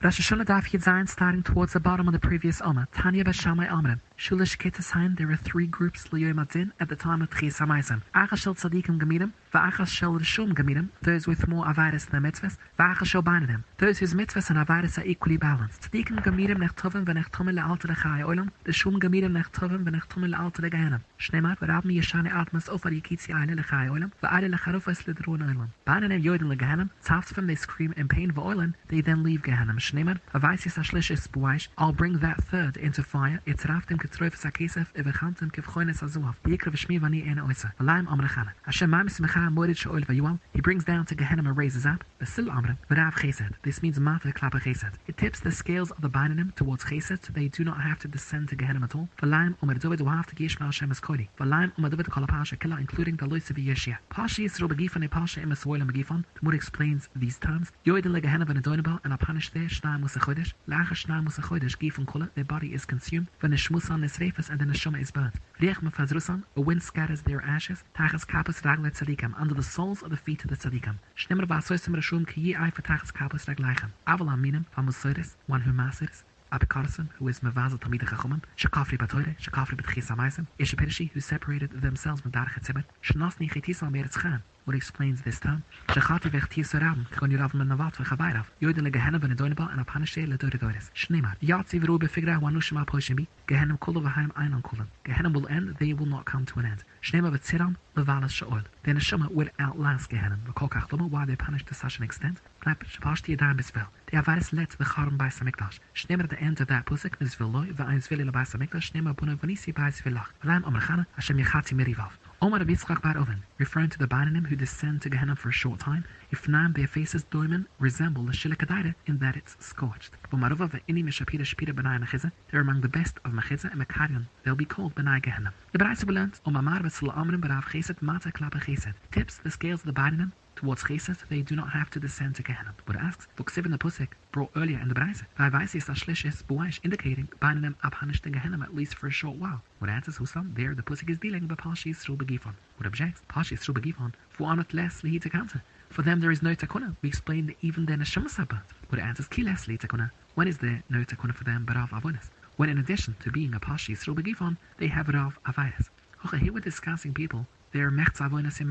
Rosh Hashanah Daf Yud starting towards the bottom of the previous Omer. Tanya Bashamai Amrim. Shulish Ketesain, there are three groups Liyom at the time of Tchis HaMaisem. Achas Shel Tzadikim Gemidim, Va'achas Shel Rishum Gemidim, those with more Avaris than mitzvahs, Va'achas Shel Bainadim, those whose mitzvahs and Avaris are equally balanced. Tzadikim Gemidim Nech Tovim V'nech Tumim Le'alta Lechai Olam, the Shum Gemidim Nech Tovim V'nech Tumim Le'alta Legehenim. Shneimar, V'rab Mi Yeshane Atmas Ofar Yikitzi Eile Lechai Olam, Va'ale Lecharufas Lidrun Olam. Bainadim Yodim Legehenim, Tzavtzvim they scream in pain V'oilan, they then leave Gehenim. Shneimar, Avaisis Ashlishis Buaish, I'll bring that third into fire, Itzraftim Ketroifas Akesef, Evechantim Kevchoines Azuav, Yikra V'shmi Vani Ena Oisa, Valaim Amrechana. Hashem Mam Smecha Morid Sho'ol Vayual, he brings down to Gehenim and raises up, Basil Amra, V'rav Chesed. This means Mata Klapa Chesed. It tips the scales of the Binanim towards Chesed, so they do not have to descend to Gehenim at all. Valaim Umar Dovid have to Gishma Hashem as Kodi. Valaim Umar Dovid Kalapasha Killa, including the Lois of Yeshia. Pashi Yisro Begifan e Pasha Emes Woil and Begifan. The Mud explains these terms. Yoidin Legehenim and Adonibal, and are punished there, Shnai Musa Chodesh, Lacha Shnai Musa Chodesh, Gifan Kula, their body is consumed, Veneshmusan Nesrefas, and the Neshama is burnt. Riech Mefazrusan, a wind scatters their ashes, Tachas Kapas Raglet Tzadikam, under the soles of the feet of the Tzadikam. Shnemmer Vasoisim Rashum Ki Yi Ai Fatachas Kapas Ragleichem. Avalam Minim, Famusoiris, one who masses, Apikarson, who is Mavazel Tamid Chachomim, Shakafri Batoire, Shakafri Betchis Amaisim, Ishapirishi, who separated themselves from Darach Etzibet, Shnasni Chetisal Meretz Chan, what explains this term. Shachati vechti soram, kon yurav men navat vechavayrav, yoiden le gehenna ben adoinaba and apanishe le doridores. Shneimar, yatzi v'ru befigra wanushima poshimi, gehenna kulu v'haim einan kulam. Gehenna will end, they will not come to an end. Shneimar v'tziram, levalas sha'ol. Neshama will outlast Gehenna. V'kol kach loma, why they punished to such an extent. Knap, shapashti yadayim bisvel. The avaris let the charim by samikdash. Shneimar at the end of that pusik, nizviloi, v'ayin zvili le by samikdash, shneimar buna v'nisi by zvilach. V'laim amrachana, Hashem yachati mirivav. Omar Yitzchak Bar Oven, referring to the Bananim who descend to Gehenna for a short time, Ifnam their faces doimen resemble the Shilikadaira in that it's scorched. Bomarova ve'ini meshapira shpira benai mechiza, they're among the best of mechiza and mekarion. They'll be called benai Gehenna. The Braisa learns, Omamar v'tzla amrim barav chesed mata klapa chesed. Tips the scales of the Bananim towards Chesed, they do not have to descend to Gehenna. But asks, Vuksiv in the Pusik, brought earlier in the Braise, Vaivaisi Sashlishes Buaish, indicating Bananim Abhanish to Gehenna at least for a short while. What answers Husam, there the Pusik is dealing with Pashi Yisru Begifon. What objects, Pashi Yisru Begifon, for honor less Lihi to counter. For them there is no takuna. We explain that even then a Shemasabat. What answers Kiles Li takuna. When is there no takuna for them but of Avonis? When in addition to being a Pashi Yisru Begifon, they have it of Avidas. Okay, here we're discussing people, they're Mechza Avonis and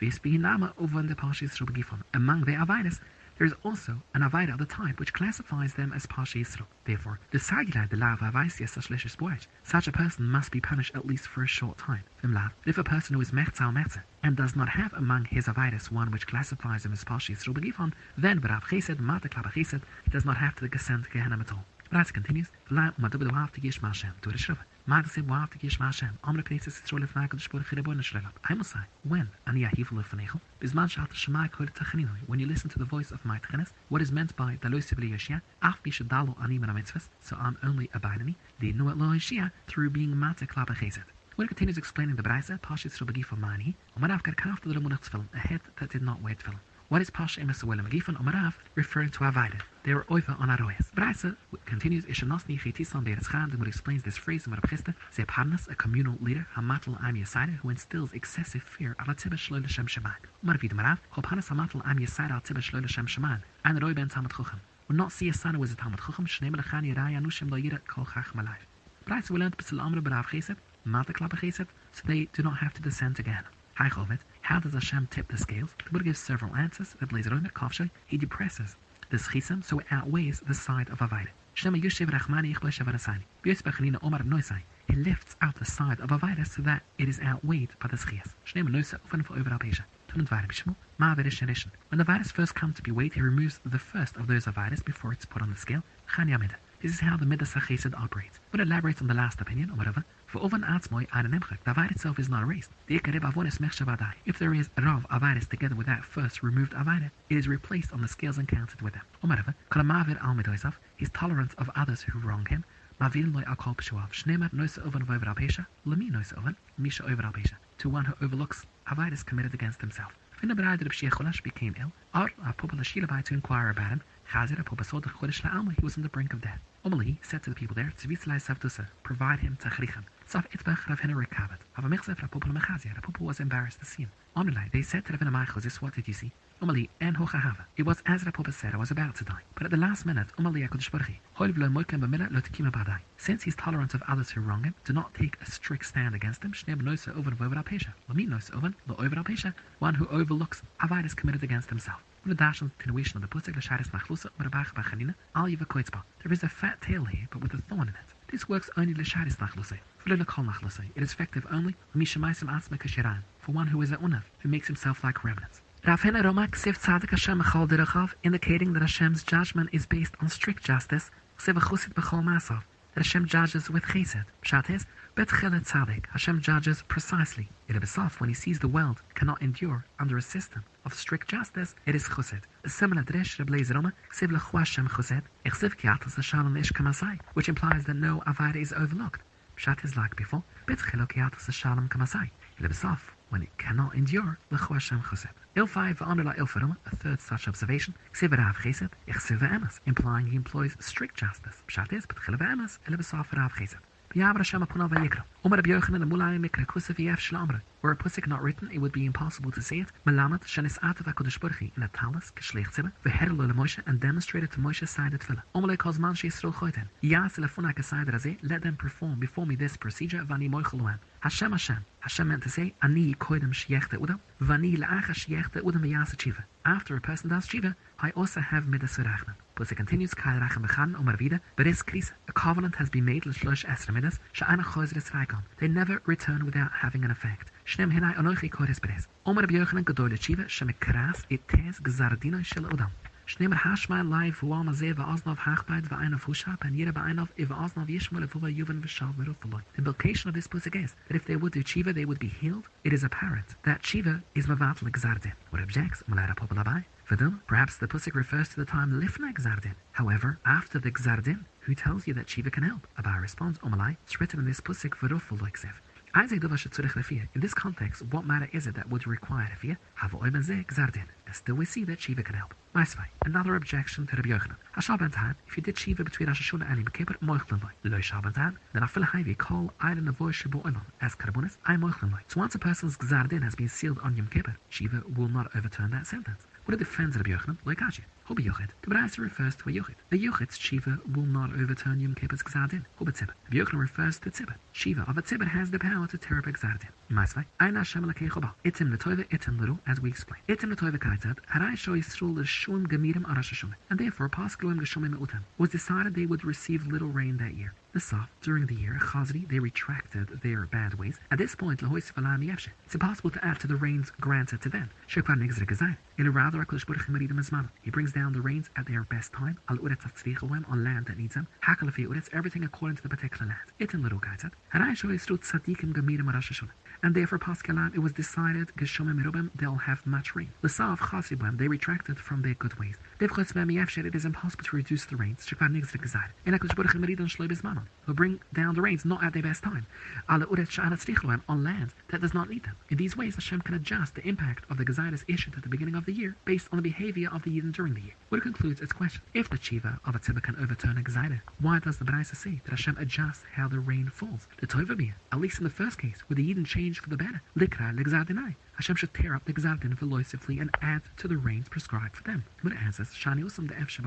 Mechza Zachias. Among the Avidas, there is also an Avida of the type which classifies them as Pasha Yisro. Therefore, the Sagilai Avaisias such less boy. Such a person must be punished at least for a short time. If a person who is Mechzal Metze and does not have among his Avidas one which classifies him as Pasha Yisro then Barav Chesed, Mata Klaba Chesed, he does not have to descend to Gehenna at all. But continues, V'la Umadubel Wav Tigish Mashem, to the Shriva. Magsim wav tigish Hashem. Amre pnesis yitzro lefnai kodesh baruch hu shlelab. I must say, when ani ahivu lefnechu, bizman shat shemai kol tachaninu. When you listen to the voice of my tchenes, what is meant by dalo sibli yoshia, af bi shadalo ani min mitzvahs, so I'm only abiding the nu at lo yoshia through being mata klapa chesed. When it continues explaining the Braisa, Pashis Rubagi for Mani, Omarav got after the Ramunach film, a head that did not wear film. What is Pasha Emes Awela Magifan Omarav referring to Avaida? They were over on Aroyas. Braisa continues Ishanosni er Chetisan Beretz Chan, who explains this phrase in Marabchista, Zeparnas, a communal leader, Hamatl Am Yasaida, who instills excessive fear ala Tibba Shloile Shem Sheman. Marvid Marav, Hopanas Hamatl Am Yasaida al Tibba Shloile Shem Sheman, and Roy Ben Tamat Chucham. Will not see a son who is a Tamat Chucham, Shnei Melechani Raya Nushim Lo Yira Kol Chach Malai. Braisa will learn B'Sil Amr B'Rav Chesed, Mata Klapa Chesed, so they do not have to descend again. Hi Chovet, how does Hashem tip the scales? The Buddha gives several answers. The Blazer Omer Kafshay, he depresses the schism so it outweighs the side of Avaida. He lifts out the side of Avaida so that it is outweighed by the Alpesha. When the virus first comes to be weighed, he removes the first of those Avidas before it's put on the scale. This is how the Midas HaChesed operates. But elaborates on the last opinion, or whatever. For Ovan Atzmoy Ananemchak, the Avid itself is not erased. If there is Rav Avidis together with that first removed Avidit, it is replaced on the scales and counted with them. Or whatever. Kalamavir Almidoisav, his tolerance of others who wrong him, Mavil loy akol pshuav. Shnemat noisa oven of over alpesha. Lemi. Misha. To one who overlooks Avidis committed against himself. When the bride of Shecholash became ill, Ar Apopala Shilabai to inquire about him, Chazir Apopasod Chodesh La'alma, he was on the brink of death. Omali said to the people there, Tzvitzlai Savtusa, provide him Tachrichan. Saf Itbach Rav Hina Rekabat. Ava Mechzef Rapopala Mechazia, Rapopa was embarrassed to see him. Omnilai, they said to Rav Maichos, this what did you see? Umali and Hochahava. It was as Rapapa said, I was about to die. But at the last minute, Lotikima Badai. Since he's tolerant of others who wrong him, do not take a strict stand against him. One who overlooks Avidus committed against himself. There is a fat tail here, but with a thorn in it. This works only Lasharis Nachlusa. For Kol Nachlusa, it is effective only Mishamaisim Asma Kashiran, for one who is a Unav, who makes himself like remnants. Rafina Roma Ksiv Tzadik Hashem Echal Derachav, indicating that Hashem's judgment is based on strict justice, Ksiv Chusit Bechol Masav, that Hashem judges with chesed. Pshat is, Bet Chelet Tzadik, Hashem judges precisely. It is when he sees the world cannot endure under a system of strict justice, it is chesed. A similar dresh Rebbe Roma, Ksiv Lechu Hashem chesed, Echsiv Kiatas Hashalom Ish Kamasai, which implies that no avad is overlooked. Pshat is like before, Bet Chelet Kiatas Hashalom Kamasai. It is when it cannot endure, Lechu Hashem chesed. Il 5 la il a third such observation, Ksiverav Chesed, Ich implying he employs strict justice. Pshat is, but Chilev Emes, Elebesaf Rav Chesed. Rabbi Yochanan the Mulai mikra kusa v'yef shlamra. Were a pusik not written, it would be impossible to say it. Melamed shenis atav HaKadosh in a talis, k'shleich tzibah, v'herlo Moshe, and demonstrated to Moshe side of tefillah. Omalei calls man choyten. Yas lefunak aside razeh, let them perform before me this procedure, v'ani moichel Hashem Hashem. Hashem meant to say, Ani koidem sheyechte udam, v'ani la'acha sheyechte udam v'yasa tshiva. After a person does tshiva, I also have midas v'rachnan. Plus it continues, Kal rachem b'chan omar vida, but is kris, a covenant has been made l'shlosh esra midas, sha'ana chozres raikon. They never return without having an effect. Shnem hinai onochi kodes beres. Omar Rabbi Yochanan gadol tshiva, shemekras it tes gzardina shel udam. Shnemer hashma live wama ze va'aznav hachbait va'einav hushap and yira ba'einav if aznav yishmul evuva yuvan v'shav merufaloi. The implication of this pusik is that if they would do Chiva, they would be healed. It is apparent that Chiva is mavatl gzardin. What objects? Malara populabai. them, perhaps the pusik refers to the time lifna gzardin. However, after the gzardin, who tells you that Chiva can help? Abai responds, Omalai, it's written in this pusik v'rufaloi ksev. In this context, what matter is it that would require Rafia? And still we see that Shiva can help. Maisvai, another objection to Rabbi Yochanan. Hashabantan, if you did Shiva between Rosh Hashanah and Yom Kippur, moichlenloi. Lo Shabantan, then afil haivi call Eilen avoy shabu olam as karbonis, I'm moichlenloi. So once a person's gzardin has been sealed on Yom Kippur, Shiva will not overturn that sentence. What it defends Rabbi Yochanan, like Ashi. Hobi Yochid. The Braisa refers to a Yochid. The Yochid's Shiva will not overturn Yom Kippur's Gzardin. Hobi Tzibah. Rabbi Yochanan refers to Tzibah. Shiva of a Tzibah has the power to tear up a Gzardin. Masvai. Aina Hashem Lakei Choba. Itim Letoive, Itim Little, as we explain. Itim Letoive Kaitzad, Harai Sho Yisrul L'Shum Gemirim Arash And therefore, Paschalum Geshomim Utam was decided they would receive little rain that year. The Saf, during the year, Chazri, they retracted their bad ways. At this point, it's impossible to add to the rains granted to them. In a rather, he brings down the rains at their best time, Al Urethem on land that needs them, everything according to the particular land. Itin little gaitzat. And therefore, Paskalan, it was decided, they'll have much rain. The Sav Chasibam, they retracted from their good ways. It is impossible to reduce the rains. Will bring down the rains not at their best time. On land that does not need them. In these ways, Hashem can adjust the impact of the Gezaitis issued at the beginning of the year based on the behavior of the Yidden during the year. What concludes its question. If the Chiva of a Tzibah can overturn a Gezaida, why does the Baraisa say that Hashem adjusts how the rain falls? The Tovamir, at least in the first case, where the Yidden change for the better. Likra legzardinai. Hashem should tear up the Gzardin veloisively and add to the rains prescribed for them. But it answers, Shani Usam the F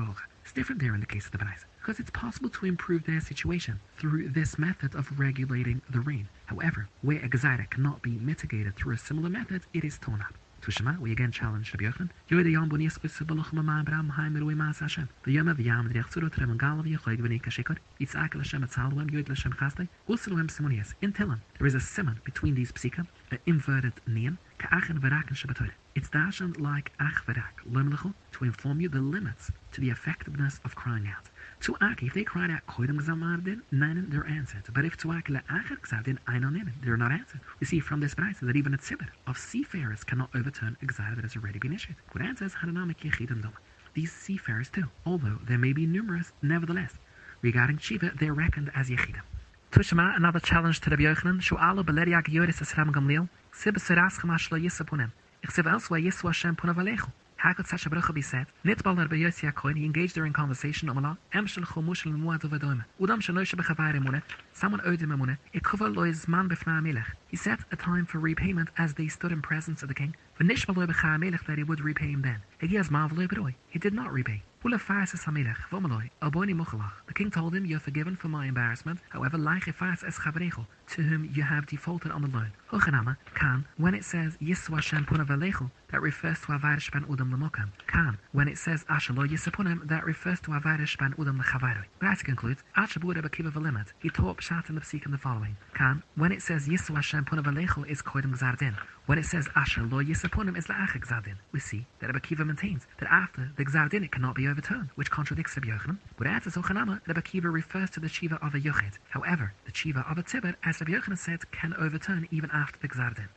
It's different there in the case of the Baraisa because it's possible to improve their situation through this method of regulating the rain. However, where a cannot be mitigated through a similar method, it is torn up. Tushma, we again challenge Rabbi Yochanan. Yoy de yom bonies with Sibaloch Mama Abraham Haim Rui Mas Hashem. The yom of yam the Yachzuro Trem Galav Yochoy Gveni Kashikor. It's Akel Hashem Atzalwem. Usilwem Simonias. In Tilim, there is a simon between these psika, an inverted nian, Ka'achen Veraken Shabbatot. It's dashed like Ach Verak, to inform you the limits to the effectiveness of crying out. Aki, if they cried out Koidem Gzamardin, nine they're answered. But if to Aki La'achar Gzardin, Einon they're not answered. We see from this price that even a tzibit of seafarers cannot overturn Gzada that has already been issued. What answers Hananamik Yechidim Doma. These seafarers too, although they may be numerous, nevertheless, regarding Shiva, they're reckoned as Yechidim. Tushma, another challenge to the Yochanan, Shu'alo Beleriak Yoris Esram Gamliel, Sib Seras Chamash Lo Yisapunem. Yiswa Punavalechu. Hagot Sasha Baruch be said, Nitbal Rabbi Yossi Coin, he engaged her in conversation, Omala, Emshel Chomushel Muad of Adome, Udam Shalosh Bechavare Mune, someone owed him a mune, Ikuva Lois Man Befna Melech. He set a time for repayment as they stood in presence of the king, That he would repay him then. He did not repay. The king told him, You're forgiven for my embarrassment, however, to whom you have defaulted on the loan. When it says that refers to Udam when it says Ashalo Yisapunim, that refers to Avarish Udam. Rat concludes, Achabur he taught Pshat in the Psik the following. When it says is. When it says Asher Lo Is. We see that Rebakiva maintains that after the Gzardin it cannot be overturned, which contradicts Rabbi Yochanan. But after Zochanama, Rabbi Kiva refers to the Shiva of a Yochid. However, the Shiva of a Tibet, as Rabbi Yochanan said, can overturn even after the Gzardin.